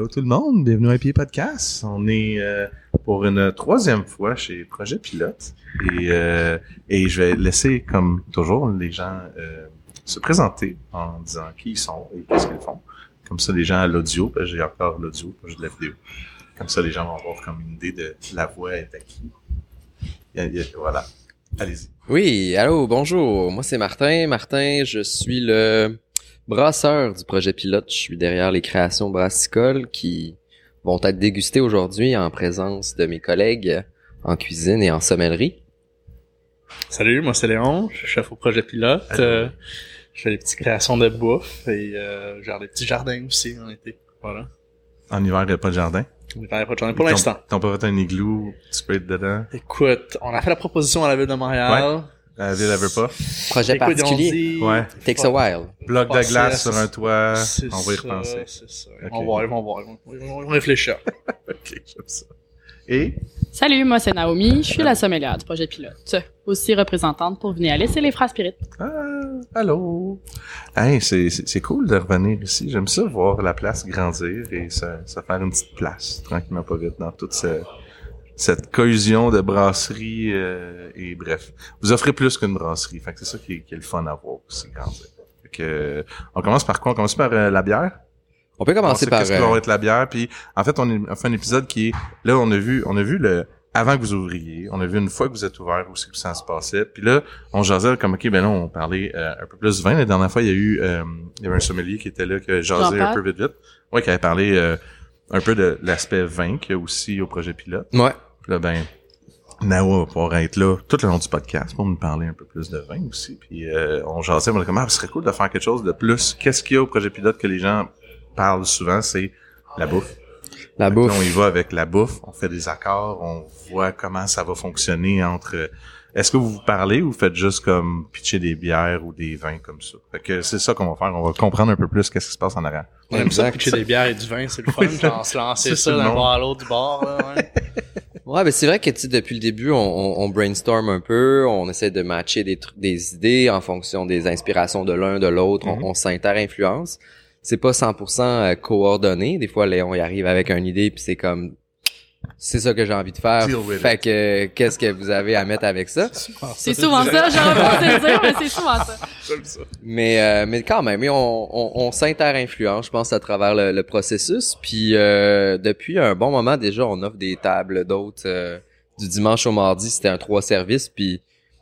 Allô tout le monde, bienvenue à IP Podcast. On est euh, pour une troisième fois chez Projet Pilote et, euh, et je vais laisser, comme toujours, les gens euh, se présenter en disant qui ils sont et qu'est-ce qu'ils font. Comme ça, les gens à l'audio, parce j'ai encore l'audio, pas juste la vidéo. Comme ça, les gens vont avoir comme une idée de la voix est à qui. Voilà. Allez-y. Oui, allô, bonjour. Moi, c'est Martin. Martin, je suis le brasseur du projet pilote. Je suis derrière les créations brassicoles qui vont être dégustées aujourd'hui en présence de mes collègues en cuisine et en sommellerie. Salut, moi c'est Léon, je suis chef au projet pilote. Euh, je fais des petites créations de bouffe et euh, genre des petits jardins aussi en été. Voilà. En hiver, il n'y a pas de jardin? On est pas de jardin pour l'instant. T'ont pas fait un igloo, tu peux être dedans? Écoute, on a fait la proposition à la ville de Montréal. La ville, elle veut pas. Projet Écoute, particulier. dit- Ouais. Takes a while. Bloc de Passer glace à- sur un toit, on va y repenser. C'est ça. Ok. On va. Ils vont, ils vont réfléchir. Ok, j'aime ça. Et? Salut, moi c'est Naomi, je suis la sommelière du projet pilote, aussi représentante pour venir laisser les phrases spirites. Ah, allô. Hey, c'est, cool de revenir ici. J'aime ça voir la place grandir et se, se faire une petite place, tranquillement pas vite, dans toute ce- cette cohésion de brasserie euh, et bref. Vous offrez plus qu'une brasserie. Fait que c'est ça qui est, qui est le fun à voir aussi, grandir. Fait que, euh, on commence par quoi? On commence par euh, la bière? On peut On commencer sait par... qu'est-ce que va euh, être la bière. Puis en fait, on, est- on fait un épisode qui est là, on a vu, on a vu le avant que vous ouvriez, on a vu une fois que vous êtes ouvert où c'est que ça se passait. Puis là, on jasait comme ok, ben là, on parlait euh, un peu plus vin. La dernière fois, il y a eu, euh, il y avait un sommelier qui était là, qui jasait un peu vite vite. Ouais, qui avait parlé euh, un peu de l'aspect vin qu'il y a aussi au projet pilote. Ouais. Puis là, ben, Nawa va pouvoir être là tout le long du podcast pour nous parler un peu plus de vin aussi. Puis euh, on jasait, on comme, ah, ce serait cool de faire quelque chose de plus. Qu'est-ce qu'il y a au projet pilote que les gens parlent souvent, c'est la bouffe. La Fait que là, bouffe. on y va avec la bouffe, on fait des accords, on voit comment ça va fonctionner entre... Est-ce que vous vous parlez ou vous faites juste comme pitcher des bières ou des vins comme ça? Fait que c'est ça qu'on va faire, on va comprendre un peu plus qu'est-ce qui se passe en arrière. On aime ça, Exact. pitcher des bières et du vin, c'est le fun. genre se lancer ça le d'un bord à l'autre du bord. Là, ouais. Ouais, ben c'est vrai que tu sais, depuis le début, on, on, on brainstorm un peu, on essaie de matcher des des idées en fonction des inspirations de l'un de l'autre, Mhm. on, on s'inter-influence. C'est pas 100% euh, coordonné. Des fois, Léon il arrive avec une idée puis c'est comme c'est ça que j'ai envie de faire. Fait que qu'est-ce que vous avez à mettre avec ça? C'est souvent ça, j'aurais pas dire, mais c'est souvent ça. J'aime ça. Mais euh, mais quand même, oui, on, on, on s'inter-influence, je pense, à travers le, le processus. Puis euh, depuis un bon moment déjà, on offre des tables d'hôtes euh, du dimanche au mardi. C'était un trois services. Puis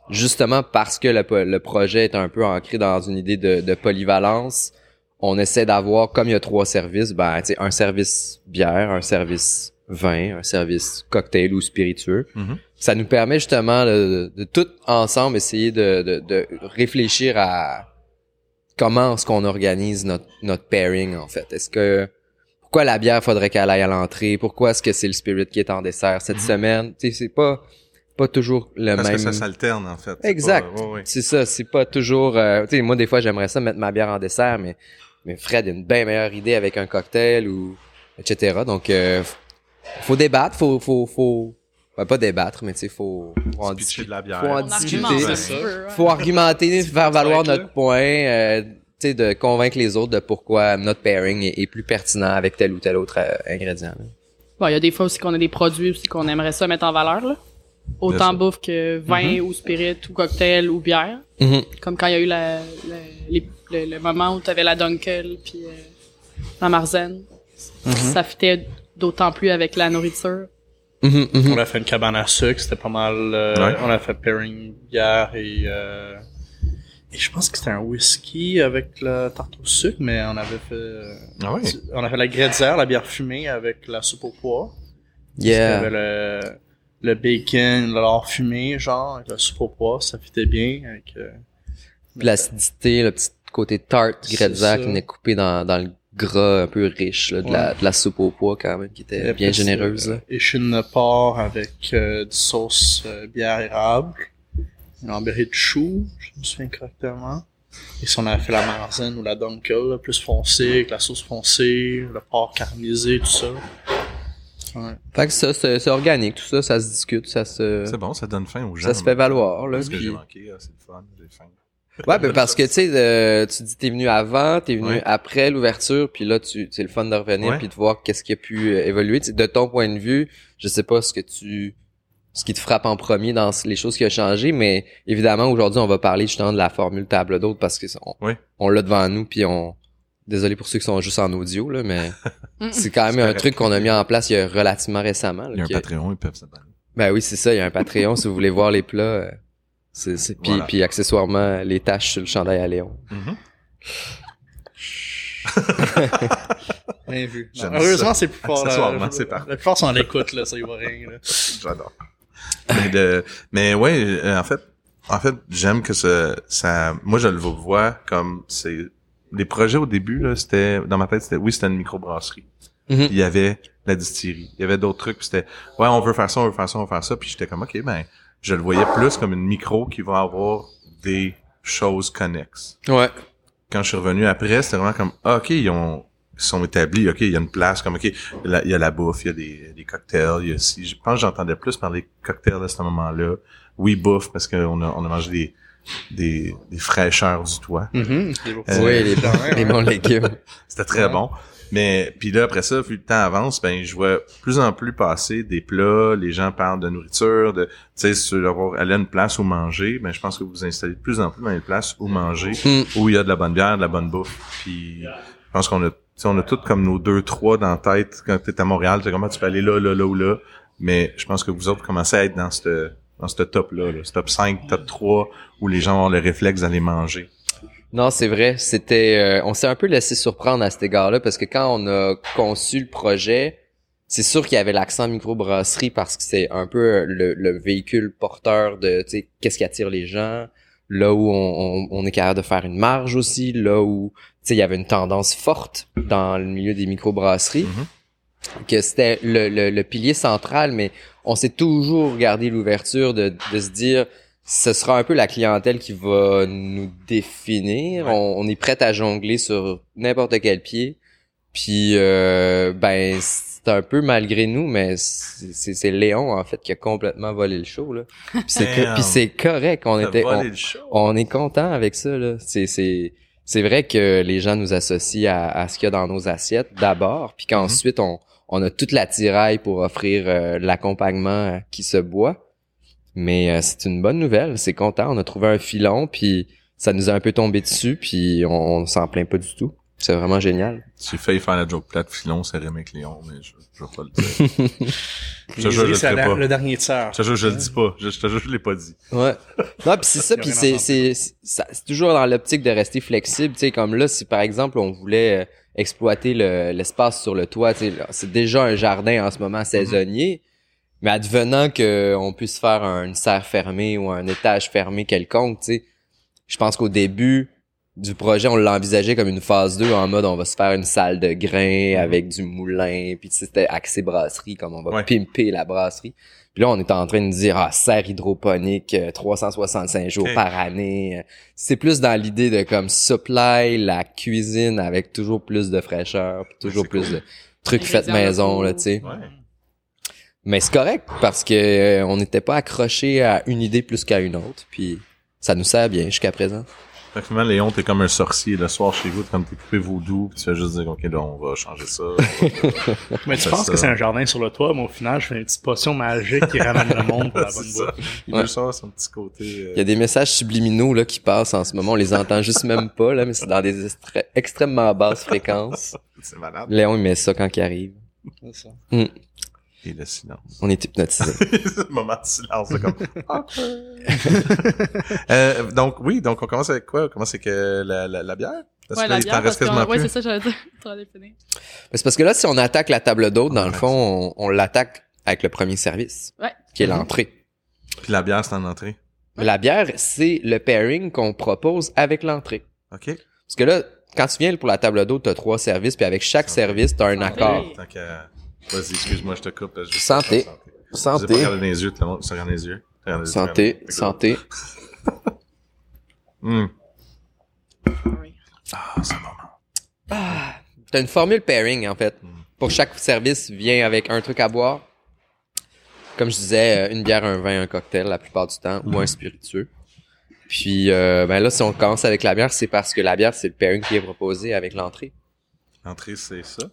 justement parce que le, le projet est un peu ancré dans une idée de, de polyvalence, on essaie d'avoir, comme il y a trois services, ben, tu sais, un service bière, un service vin, un service cocktail ou spiritueux. Mhm. Ça nous permet justement de, de, tout ensemble essayer de, de, de réfléchir à comment est-ce qu'on organise notre, notre pairing en fait. Est-ce que pourquoi la bière faudrait qu'elle aille à l'entrée? Pourquoi est-ce que c'est le spirit qui est en dessert cette Mhm. semaine? Tu sais, c'est pas pas toujours le Parce même. que ça s'alterne, en fait. Exact. C'est ça, c'est pas toujours. euh, tu sais, moi des fois j'aimerais ça mettre ma bière en dessert, mais mais Fred a une bien meilleure idée avec un cocktail ou etc. Donc euh, faut débattre, faut faut faut ben, pas débattre, mais tu sais faut, faut en Pitcher discuter. de la bière. Faut en discuter. argumente ouais. Faut argumenter, faire valoir notre point, euh, tu sais de convaincre les autres de pourquoi notre pairing est, est plus pertinent avec tel ou tel autre euh, ingrédient. là. Bon, il y a des fois aussi qu'on a des produits aussi qu'on aimerait ça mettre en valeur, là. Autant bouffe que vin ou spirit ou cocktail ou bière. Mhm. Comme quand il y a eu la, la- les- le, le moment où t'avais la Dunkel puis euh, la Marzen. Ça fitait d'autant plus avec la nourriture. Mhm, mhm. On a fait une cabane à sucre, c'était pas mal. euh, Ouais. On a fait pairing bière et euh, et je pense que c'était un whisky avec la tarte au sucre, mais on avait fait euh, Ah ouais. on a fait la gruyère, la bière fumée avec la soupe au pois. Il y Yeah. avait le le bacon, le lard fumé, genre avec la soupe au pois, ça fitait bien avec. euh, l'acidité, le petit côté tarte ça. qui venait couper dans, dans le gras un peu riche là, de, la, de la soupe au pois quand même qui était Et bien généreuse. c'est, euh, Échine de porc avec euh, du sauce euh, bière érable. Une de chou, je me souviens correctement. Et si on avait fait la marzen ou la dunkel, là, plus foncée, avec la sauce foncée, le porc caramélisé, tout ça. Ouais. Fait que ça, c'est c'est organique, tout ça, ça se discute, ça se, C'est bon, ça donne faim aux gens. ça se fait valoir là. Ce que j'ai manqué, ah, c'est le fun, j'ai faim. Ouais, ben parce que tu sais, euh, tu dis t'es venu avant, t'es venu Ouais. après l'ouverture, puis là tu c'est le fun de revenir puis de voir qu'est-ce qui a pu euh, évoluer. Tu sais, de ton point de vue, je sais pas ce que tu ce qui te frappe en premier dans les choses qui ont changé, mais évidemment aujourd'hui on va parler justement de la formule table d'hôte parce que on, Ouais. on l'a devant nous puis on désolé pour ceux qui sont juste en audio là, mais c'est quand même un truc qu'on a mis en place il y a relativement récemment. là, Il y a un Patreon, ils peuvent s'abonner. ben oui, c'est ça, il y a un Patreon si vous voulez voir les plats. euh, c'est, c'est, puis, Voilà. puis accessoirement les taches sur le chandail à Léon. Mhm. Bien vu. Non, heureusement, ça. c'est plus fort. là. Accessoirement, c'est parfait. La plupart sont à l'écoute, là, ça y va rien. Là. J'adore. mais, de, mais ouais, euh, en fait, en fait, j'aime que ça, ça, moi je le vois comme c'est les projets au début là, c'était dans ma tête c'était oui c'était une microbrasserie. Mhm. Il y avait la distillerie, il y avait d'autres trucs, puis c'était ouais on veut faire ça, on veut faire ça, on veut faire ça, puis j'étais comme ok ben je le voyais plus comme une micro qui va avoir des choses connexes. Ouais. Quand je suis revenu après, c'était vraiment comme ah, ok ils ont ils sont établis, ok il y a une place comme ok il y a la, bouffe, il y a des, des cocktails, il y a si je pense que j'entendais plus parler de cocktails à ce moment-là. Oui bouffe parce qu'on a on a mangé des des, des fraîcheurs du toit. Euh, oui, les bons, les bons légumes. C'était très Ouais. bon. Mais puis là après ça, plus le temps avance, ben je vois plus en plus passer des plats, les gens parlent de nourriture, de tu sais sur avoir aller à une place où manger, ben je pense que vous vous installez de plus en plus dans les places où manger, Mm. où il y a de la bonne bière, de la bonne bouffe. Puis je pense qu'on a tu sais, on a toutes comme nos deux trois dans la tête quand tu es à Montréal, tu sais comment tu peux aller là là là ou là, mais je pense que vous autres commencez à être dans ce dans ce top là, ce top 5, top 3 où les gens ont le réflexe d'aller manger. Non, c'est vrai. C'était, euh, on s'est un peu laissé surprendre à cet égard-là parce que quand on a conçu le projet, c'est sûr qu'il y avait l'accent microbrasserie parce que c'est un peu le, le véhicule porteur de, tu sais, qu'est-ce qui attire les gens, là où on, on, on est capable de faire une marge aussi, là où, tu sais, il y avait une tendance forte dans le milieu des microbrasseries, Mhm. Que c'était le, le, le pilier central, mais on s'est toujours gardé l'ouverture de, de se dire, ce sera un peu la clientèle qui va nous définir. Ouais. On, on est prêt à jongler sur n'importe quel pied. Puis euh, ben c'est un peu malgré nous, mais c'est Léon en fait qui a complètement volé le show là. Puis c'est correct, on était on, on est content avec ça là. C'est c'est c'est vrai que les gens nous associent à, à ce qu'il y a dans nos assiettes d'abord, puis qu'ensuite on on a toute la tiraille pour offrir euh, l'accompagnement euh, qui se boit. Mais euh, c'est une bonne nouvelle, c'est content, on a trouvé un filon puis ça nous a un peu tombé dessus puis on, on s'en plaint pas du tout. C'est vraiment génial. J'ai failli faire la joke plate filon, c'est Rémi Cléon, mais je, je vais pas le dire. je te jure, je le pas. le dernier tiers. Je te jure, je le dis pas. Je, je te jure, je l'ai pas dit. Ouais. Non, puis c'est ça, puis c'est c'est c'est toujours dans l'optique de rester flexible, tu sais comme là si par exemple on voulait exploiter le l'espace sur le toit, c'est déjà un jardin en ce moment saisonnier, mais advenant que on puisse faire un- une serre fermée ou un étage fermé quelconque. Je pense qu'au début du projet, on l'envisageait comme une phase 2 en mode on va se faire une salle de grains avec du moulin, puis tu sais, c'était axé brasserie comme on va Ouais. pimper la brasserie. Puis là, on est en train de dire, ah, serre hydroponique, euh, 365 jours Ok. par année. Euh, C'est plus dans l'idée de comme supply la cuisine avec toujours plus de fraîcheur, puis toujours plus cool. de trucs faits maison, là, tu sais. Ouais. Mais c'est correct, parce que euh, on n'était pas accroché à une idée plus qu'à une autre, puis ça nous sert bien jusqu'à présent. Fait que finalement, Léon, t'es comme un sorcier. Le soir, chez vous, t'es comme t'es coupé vaudou, puis tu vas juste dire, OK, là, on va changer ça. Mais tu penses ça. que c'est un jardin sur le toit, mais au final, je fais une petite potion magique qui ramène le monde pour la bonne bouffe. Il Ouais. veut ça, son petit côté... euh, Il y a des messages subliminaux là qui passent en ce moment, on les entend juste même pas là, mais c'est dans des extrêmement basses fréquences. C'est malade. Léon il met ça quand il arrive. C'est ça. Et le silence. On est hypnotisé. C'est le moment de silence, là, comme... euh, donc, oui, donc on commence avec quoi? On commence avec euh, la, la, la bière? Parce Ouais, que là, la bière, parce que, ouais, c'est ça, j'allais dire. As c'est parce que là, si on attaque la table d'hôte, dans le fond, on, on l'attaque avec le premier service, Ouais. qui est Mhm. l'entrée. Puis la bière, c'est en entrée? La bière, c'est le pairing qu'on propose avec l'entrée. OK? Parce que là, quand tu viens pour la table d'hôte, t'as trois services, puis avec chaque service, t'as un Santé. accord. Tant qu'à... Vas-y, excuse-moi, je te coupe. Je Santé. pas Je vais Santé, pas regarder dans les yeux, tout le monde. Regarde les yeux. Regarde les santé, santé. Hum. Oui. Ah, c'est moment. Ah, t'as une formule pairing, en fait. Mhm. Pour chaque service, vient avec un truc à boire. Comme je disais, euh, une bière, un vin, un cocktail la plupart du temps, ou un spiritueux. Puis euh, ben là, si on commence avec la bière, c'est parce que la bière, c'est le pairing qui est proposé avec l'entrée. L'entrée, c'est ça?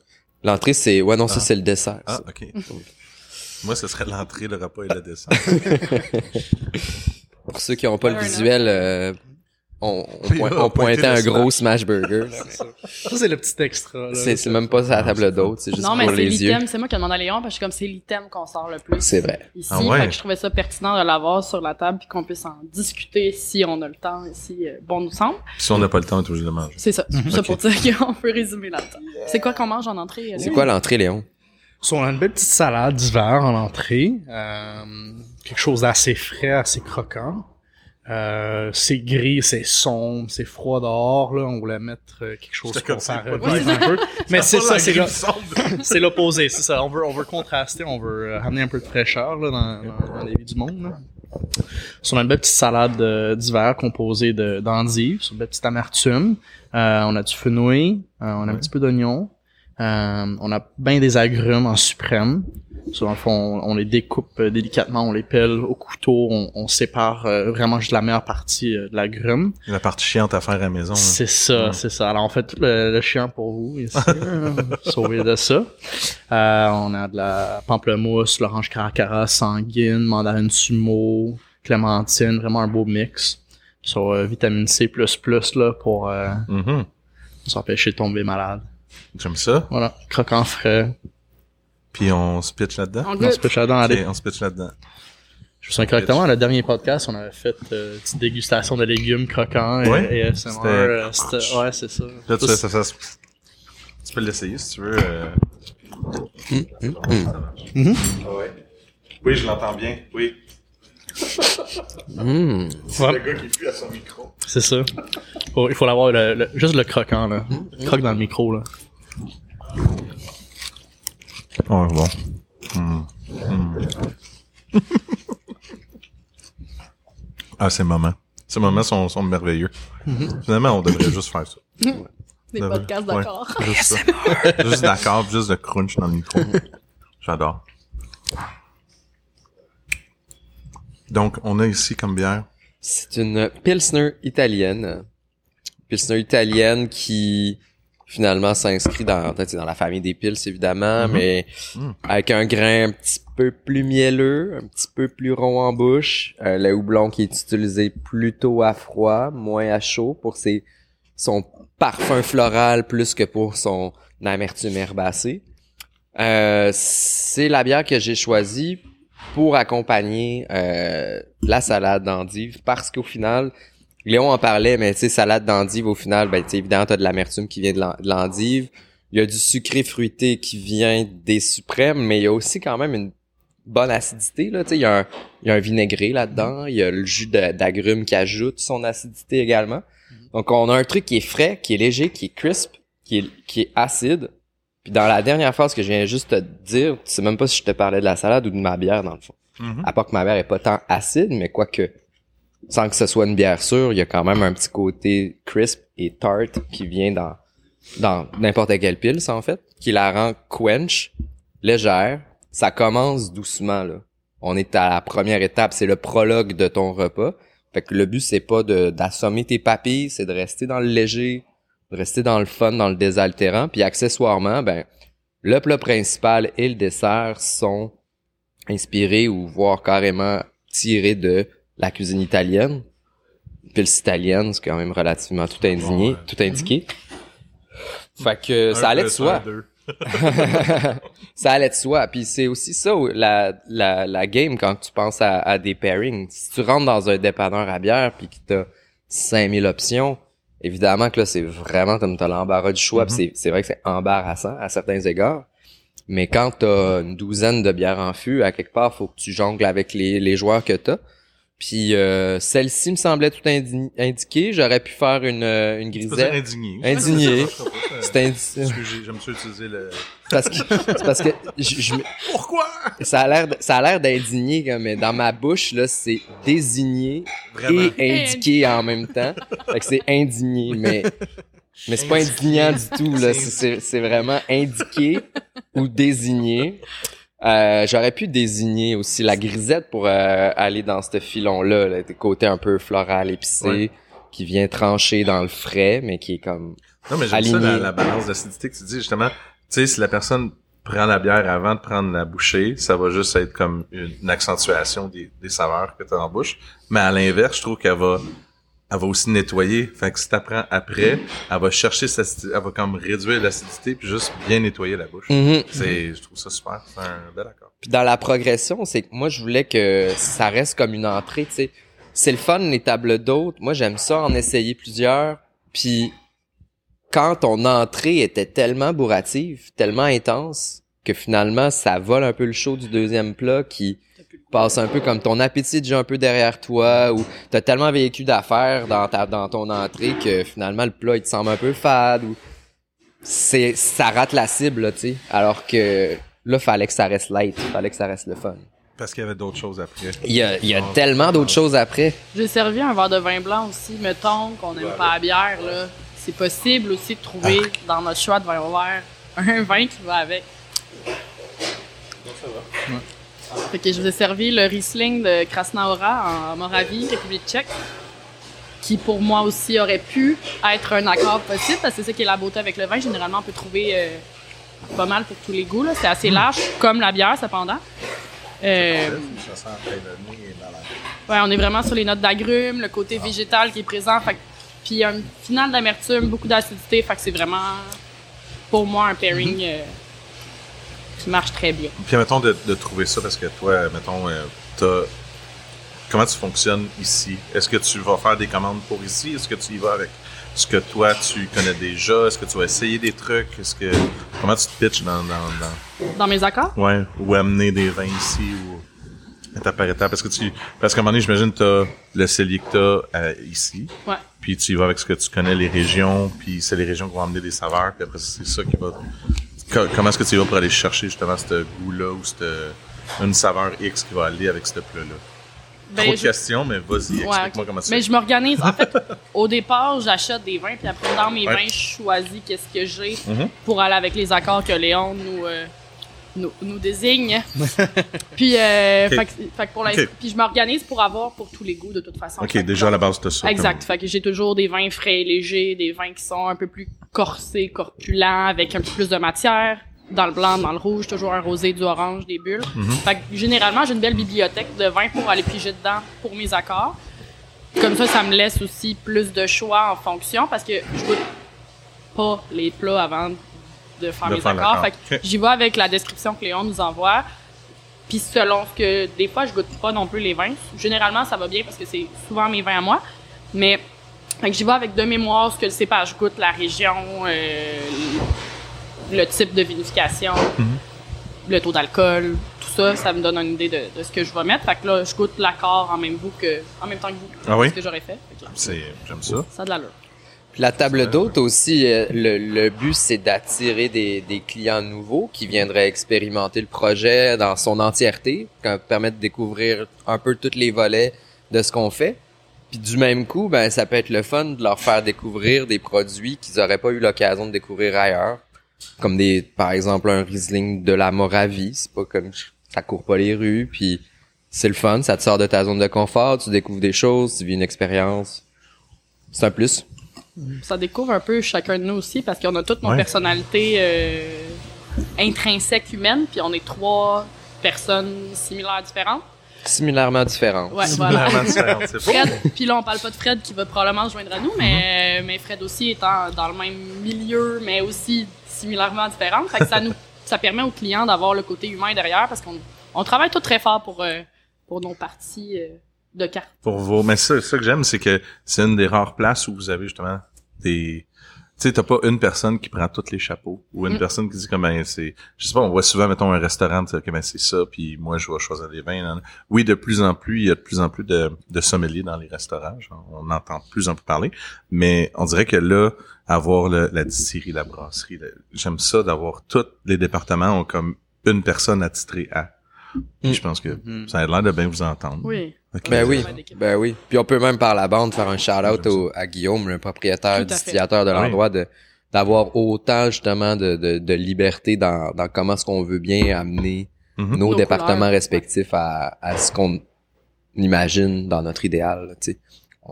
L'entrée, c'est... Ouais, non, ça, Ah. c'est le dessert. Ah, ça. ok. Moi, ce serait l'entrée, le repas et le dessert. Pour ceux qui n'ont pas le visuel, euh, on, on, Oui, point- on on pointait un gros smash burger. là. Ça, c'est le petit extra. C'est même pas à la table d'hôte, c'est juste Non, mais pour c'est les yeux. l'item, c'est moi qui ai demandé à Léon, parce que je suis comme c'est l'item qu'on sort le plus. C'est vrai. Ici, Ah ouais? fait que je trouvais ça pertinent de l'avoir sur la table puis qu'on puisse en discuter si on a le temps et si euh, bon nous semble. si on n'a pas le temps, on est obligé de manger. C'est ça. C'est ça Ok. pour dire qu'on peut résumer là-dedans. C'est quoi qu'on mange en entrée? C'est quoi l'entrée, Léon? So, on a une belle petite salade d'hiver en entrée. Euh, quelque chose d'assez frais, assez croquant. Euh, c'est gris, c'est sombre, c'est froid dehors. Là, on voulait mettre euh, quelque chose pour faire revivre un peu. Mais c'est ça, c'est l'opposé, c'est ça. On veut, on veut contraster, on veut euh, amener un peu de fraîcheur là, dans, dans, dans la vie du monde. Là. So, on a une belle petite salade euh, d'hiver composée de d'endives, sur une belle petite amertume. Euh, on a du fenouil, on a un petit peu d'oignon. Euh, on a bien des agrumes en suprême. So, dans le fond, on, on les découpe euh, délicatement, on les pèle au couteau, on, on sépare euh, vraiment juste la meilleure partie euh, de l'agrume. La partie chiante à faire à la maison. là. C'est ça, Ouais. c'est ça. Alors on fait tout le, le chien pour vous ici, sauver de ça. Euh, on a de la pamplemousse, l'orange caracara, sanguine, mandarine sumo, clémentine, vraiment un beau mix. Sur vitamine C++ là pour euh, Mhm. s'empêcher de tomber malade. J'aime ça. Voilà, croquant frais. Puis on se pitch là-dedans. On se pêche là dans la Ok, on se pitch là-dedans. Je me souviens correctement, le dernier podcast, on avait fait euh, une petite dégustation de légumes croquants et, Ouais. et ASMR. C'était- euh, ouais, c'est ça. Là, tu, Ça, ça, ça, tu peux l'essayer si tu veux. euh. Mhm. Ah ouais. Oui, je l'entends bien. Oui. Ouais. Le gars qui pue à son micro. C'est ça. Faut- il faut l'avoir le, le- juste le croquant là. Croque dans le micro là. Ouais, bon. Hmm. Hmm. ah, ces moments. Ces moments sont, sont merveilleux. Finalement, on devrait juste faire ça. Des Ouais. podcasts Ouais. d'accord. Juste ça. juste d'accord, juste de crunch dans le micro. J'adore. Donc, on a ici comme bière. C'est une Pilsner italienne. Pilsner italienne qui finalement s'inscrit dans, dans la famille des pils évidemment, Mhm. mais Mhm. avec un grain un petit peu plus mielleux, un petit peu plus rond en bouche. Euh, le houblon qui est utilisé plutôt à froid, moins à chaud pour ses, son parfum floral plus que pour son amertume herbacée. Euh, c'est la bière que j'ai choisie pour accompagner euh, la salade d'endive parce qu'au final, Léon en parlait, mais tu sais, salade d'endive, au final, ben, tu sais, évidemment, t'as de l'amertume qui vient de l'en- de l'endive. Il y a du sucré fruité qui vient des suprêmes, mais il y a aussi quand même une bonne acidité, là. Tu sais, il y a un, il y a un vinaigré là-dedans. Il y a le jus d'agrumes qui ajoute son acidité également. Donc, on a un truc qui est frais, qui est léger, qui est crisp, qui est, qui est acide. Puis dans la dernière phrase que je viens juste te dire, tu sais même pas si je te parlais de la salade ou de ma bière, dans le fond. Mhm. À part que ma bière est pas tant acide, mais quoique, sans que ce soit une bière sûre, il y a quand même un petit côté crisp et tart qui vient dans dans n'importe quelle pile, ça, en fait, qui la rend quench, légère. Ça commence doucement, là. On est à la première étape, c'est le prologue de ton repas. Fait que le but, c'est pas de d'assommer tes papilles, c'est de rester dans le léger, de rester dans le fun, dans le désaltérant. Puis accessoirement, ben, le plat principal et le dessert sont inspirés ou voire carrément tirés de la cuisine italienne. Pils italienne, c'est quand même relativement tout indigné, Ouais. tout indiqué. Fait que ça allait de soi. ça allait de soi. Puis c'est aussi ça la, la, la game quand tu penses à, à des pairings. Si tu rentres dans un dépanneur à bière puis que t'as 5000 options, évidemment que là c'est vraiment comme t'as l'embarras du choix. Mhm. puis c'est c'est vrai que c'est embarrassant à certains égards. Mais quand t'as une douzaine de bières en fût, à quelque part, faut que tu jongles avec les, les joueurs que t'as. Puis euh, celle-ci me semblait tout indi- indiquée. J'aurais pu faire une, euh, une grisette. indigné. Indigné. C'est indi- Parce que j'ai- j'aime ça utiliser le... parce que parce que je, je Pourquoi? ça a l'air ça a l'air d'indigné mais dans ma bouche là c'est désigné Vraiment. et indiqué en même temps fait que c'est indigné mais mais c'est pas indignant du tout là c'est vraiment indiqué ou désigné Euh, J'aurais pu désigner aussi la grisette pour euh, aller dans ce filon-là, là, le côté un peu floral épicé, Ouais. qui vient trancher dans le frais, mais qui est comme... Non, mais j'aime ça, la, la balance d'acidité que tu dis, justement. Tu sais, si la personne prend la bière avant de prendre la bouchée, ça va juste être comme une, une accentuation des, des saveurs que tu as en bouche. Mais à l'inverse, je trouve qu'elle va, elle va aussi nettoyer. Fait que si tu prends après, elle va chercher sa, elle va comme réduire l'acidité puis juste bien nettoyer la bouche. Mhm. C'est, je trouve ça super. C'est un bel accord. Puis dans la progression, c'est que moi, je voulais que ça reste comme une entrée, tu sais. C'est le fun, les tables d'hôtes. Moi, j'aime ça en essayer plusieurs. Puis quand ton entrée était tellement bourrative, tellement intense, que finalement, ça vole un peu le show du deuxième plat qui passe un peu comme ton appétit déjà un peu derrière toi ou t'as tellement vécu d'affaires dans ta dans ton entrée que finalement le plat il te semble un peu fade ou c'est ça rate la cible là, tu sais alors que là fallait que ça reste light fallait que ça reste le fun Parce qu'il y avait d'autres choses après. il y a, il y a tellement d'autres choses après J'ai servi un verre de vin blanc aussi. Mettons qu'on n'aime pas la bière, là. C'est possible aussi de trouver dans notre choix de vin vert un vin qui va avec. Fait que je vous ai servi le Riesling de Krasnaora en Moravie, République tchèque, qui pour moi aussi aurait pu être un accord possible, parce que c'est ça qui est la beauté avec le vin. Généralement, on peut trouver euh, pas mal pour tous les goûts. là. C'est assez large, comme la bière, cependant. Euh. Ouais, on est vraiment sur les notes d'agrumes, le côté végétal qui est présent. Fait, puis un final d'amertume, beaucoup d'acidité. Fait que c'est vraiment, pour moi, un pairing euh, qui marche très bien. Puis mettons de, de trouver ça parce que toi, mettons, euh, t'as comment tu fonctionnes ici? Est-ce que tu vas faire des commandes pour ici? Est-ce que tu y vas avec ce que toi tu connais déjà? Est-ce que tu vas essayer des trucs? Est-ce que comment tu te pitches dans, dans, Dans? Mes accords, dans ouais ou amener des vins ici ou étape par étape? Parce que tu parce qu'à un moment donné, j'imagine t'as le cellier que t'as euh, ici. ouais. Puis tu y vas avec ce que tu connais, les régions, puis c'est les régions qui vont amener des saveurs, puis après c'est ça qui va. Co- Comment est-ce que tu vas pour aller chercher justement ce goût-là ou cette une saveur X qui va aller avec ce plat-là? Ben, Trop de je- questions, mais vas-y, Ouais, explique-moi comment tu Mais je m'organise. En fait, au départ, j'achète des vins, puis après, dans mes Ouais. vins, je choisis qu'est-ce que j'ai Mhm. pour aller avec les accords que Léon nous, euh, nous, nous désigne. puis, euh, fait, fait pour puis je m'organise pour avoir pour tous les goûts, de toute façon. Ok, déjà à la base de ça. Exact. Fait que j'ai toujours des vins frais et légers, des vins qui sont un peu plus corsés, corpulents, avec un peu plus de matière. Dans le blanc, dans le rouge, toujours un rosé, du orange, des bulles. Fait que généralement, j'ai une belle bibliothèque de vins pour aller piger dedans pour mes accords. Comme ça, ça me laisse aussi plus de choix en fonction parce que je goûte pas les plats avant de faire De mes faire accords. Fait que j'y vais avec la description que Léon nous envoie. Puis selon ce que des fois je goûte pas non plus les vins. Généralement ça va bien parce que c'est souvent mes vins à moi. Mais j'y vais avec de mémoire ce que le cépage goûte, la région, euh, le type de vinification, le taux d'alcool, tout ça, ça me donne une idée de, de ce que je vais mettre. Fait que là, je goûte l'accord en même vous que en même temps que vous. Ah oui? Ce que j'aurais fait. Fait j'aime ça. ça a de l'allure. La table d'hôte aussi, euh, le, le but c'est d'attirer des, des clients nouveaux qui viendraient expérimenter le projet dans son entièreté, qui permettre de découvrir un peu tous les volets de ce qu'on fait. Puis du même coup, ben ça peut être le fun de leur faire découvrir des produits qu'ils auraient pas eu l'occasion de découvrir ailleurs, comme des, par exemple un Riesling de la Moravie. C'est pas comme ça court pas les rues, puis c'est le fun, ça te sort de ta zone de confort, tu découvres des choses, tu vis une expérience. C'est un plus. Ça découvre un peu chacun de nous aussi parce qu'on a toutes nos Ouais. personnalités euh, intrinsèques humaines, puis on est trois personnes similaires différentes. Similairement différentes. Ouais, voilà. Similairement différent, c'est beau. Fred, puis là on parle pas de Fred qui va probablement se joindre à nous, mais, mais Fred aussi étant dans le même milieu, mais aussi similairement différent. Fait que ça nous ça permet aux clients d'avoir le côté humain derrière parce qu'on on travaille tout très fort pour euh, pour nos parties euh, de cartes. Pour vos, mais ça, ça que j'aime, c'est que c'est une des rares places où vous avez justement des, tu sais, t'as pas une personne qui prend tous les chapeaux ou une Mm. personne qui dit comme ben c'est, je sais pas, on voit souvent mettons un restaurant, tu ben c'est ça, puis moi je vais choisir les vins. Oui, de plus en plus, il y a de plus en plus de, de sommeliers dans les restaurants, genre, on entend de plus en plus parler, mais on dirait que là, avoir le- la distillerie, la brasserie, j'aime ça d'avoir tous les départements ont comme une personne attitrée à. Mm. je pense que Mhm. ça a l'air de bien vous entendre. Oui. Ben oui, ben oui. Puis on peut même par la bande faire un shout-out au- à Guillaume, le propriétaire, distillateur de oui. l'endroit, de d'avoir autant justement de, de, de liberté dans, dans comment est-ce qu'on veut bien amener Mhm. nos, Nos départements couleurs. respectifs à, à ce qu'on imagine dans notre idéal. là, tu sais.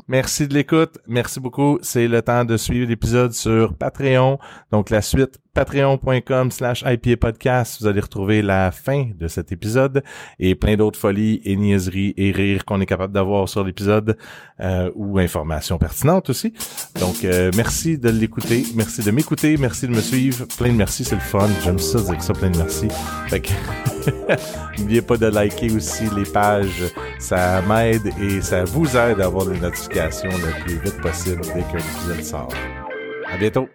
Merci de l'écoute. Merci beaucoup. C'est le temps de suivre l'épisode sur Patreon. Donc, la suite, patreon.com slash podcast. Vous allez retrouver la fin de cet épisode et plein d'autres folies et niaiseries et rires qu'on est capable d'avoir sur l'épisode euh, ou informations pertinentes aussi. Donc, euh, merci de l'écouter. Merci de m'écouter. Merci de me suivre. Plein de merci. C'est le fun. J'aime ça dire ça. Plein de merci. Fait que N'oubliez pas de liker aussi les pages, ça m'aide et ça vous aide à avoir les notifications le plus vite possible dès qu'un épisode sort. À bientôt!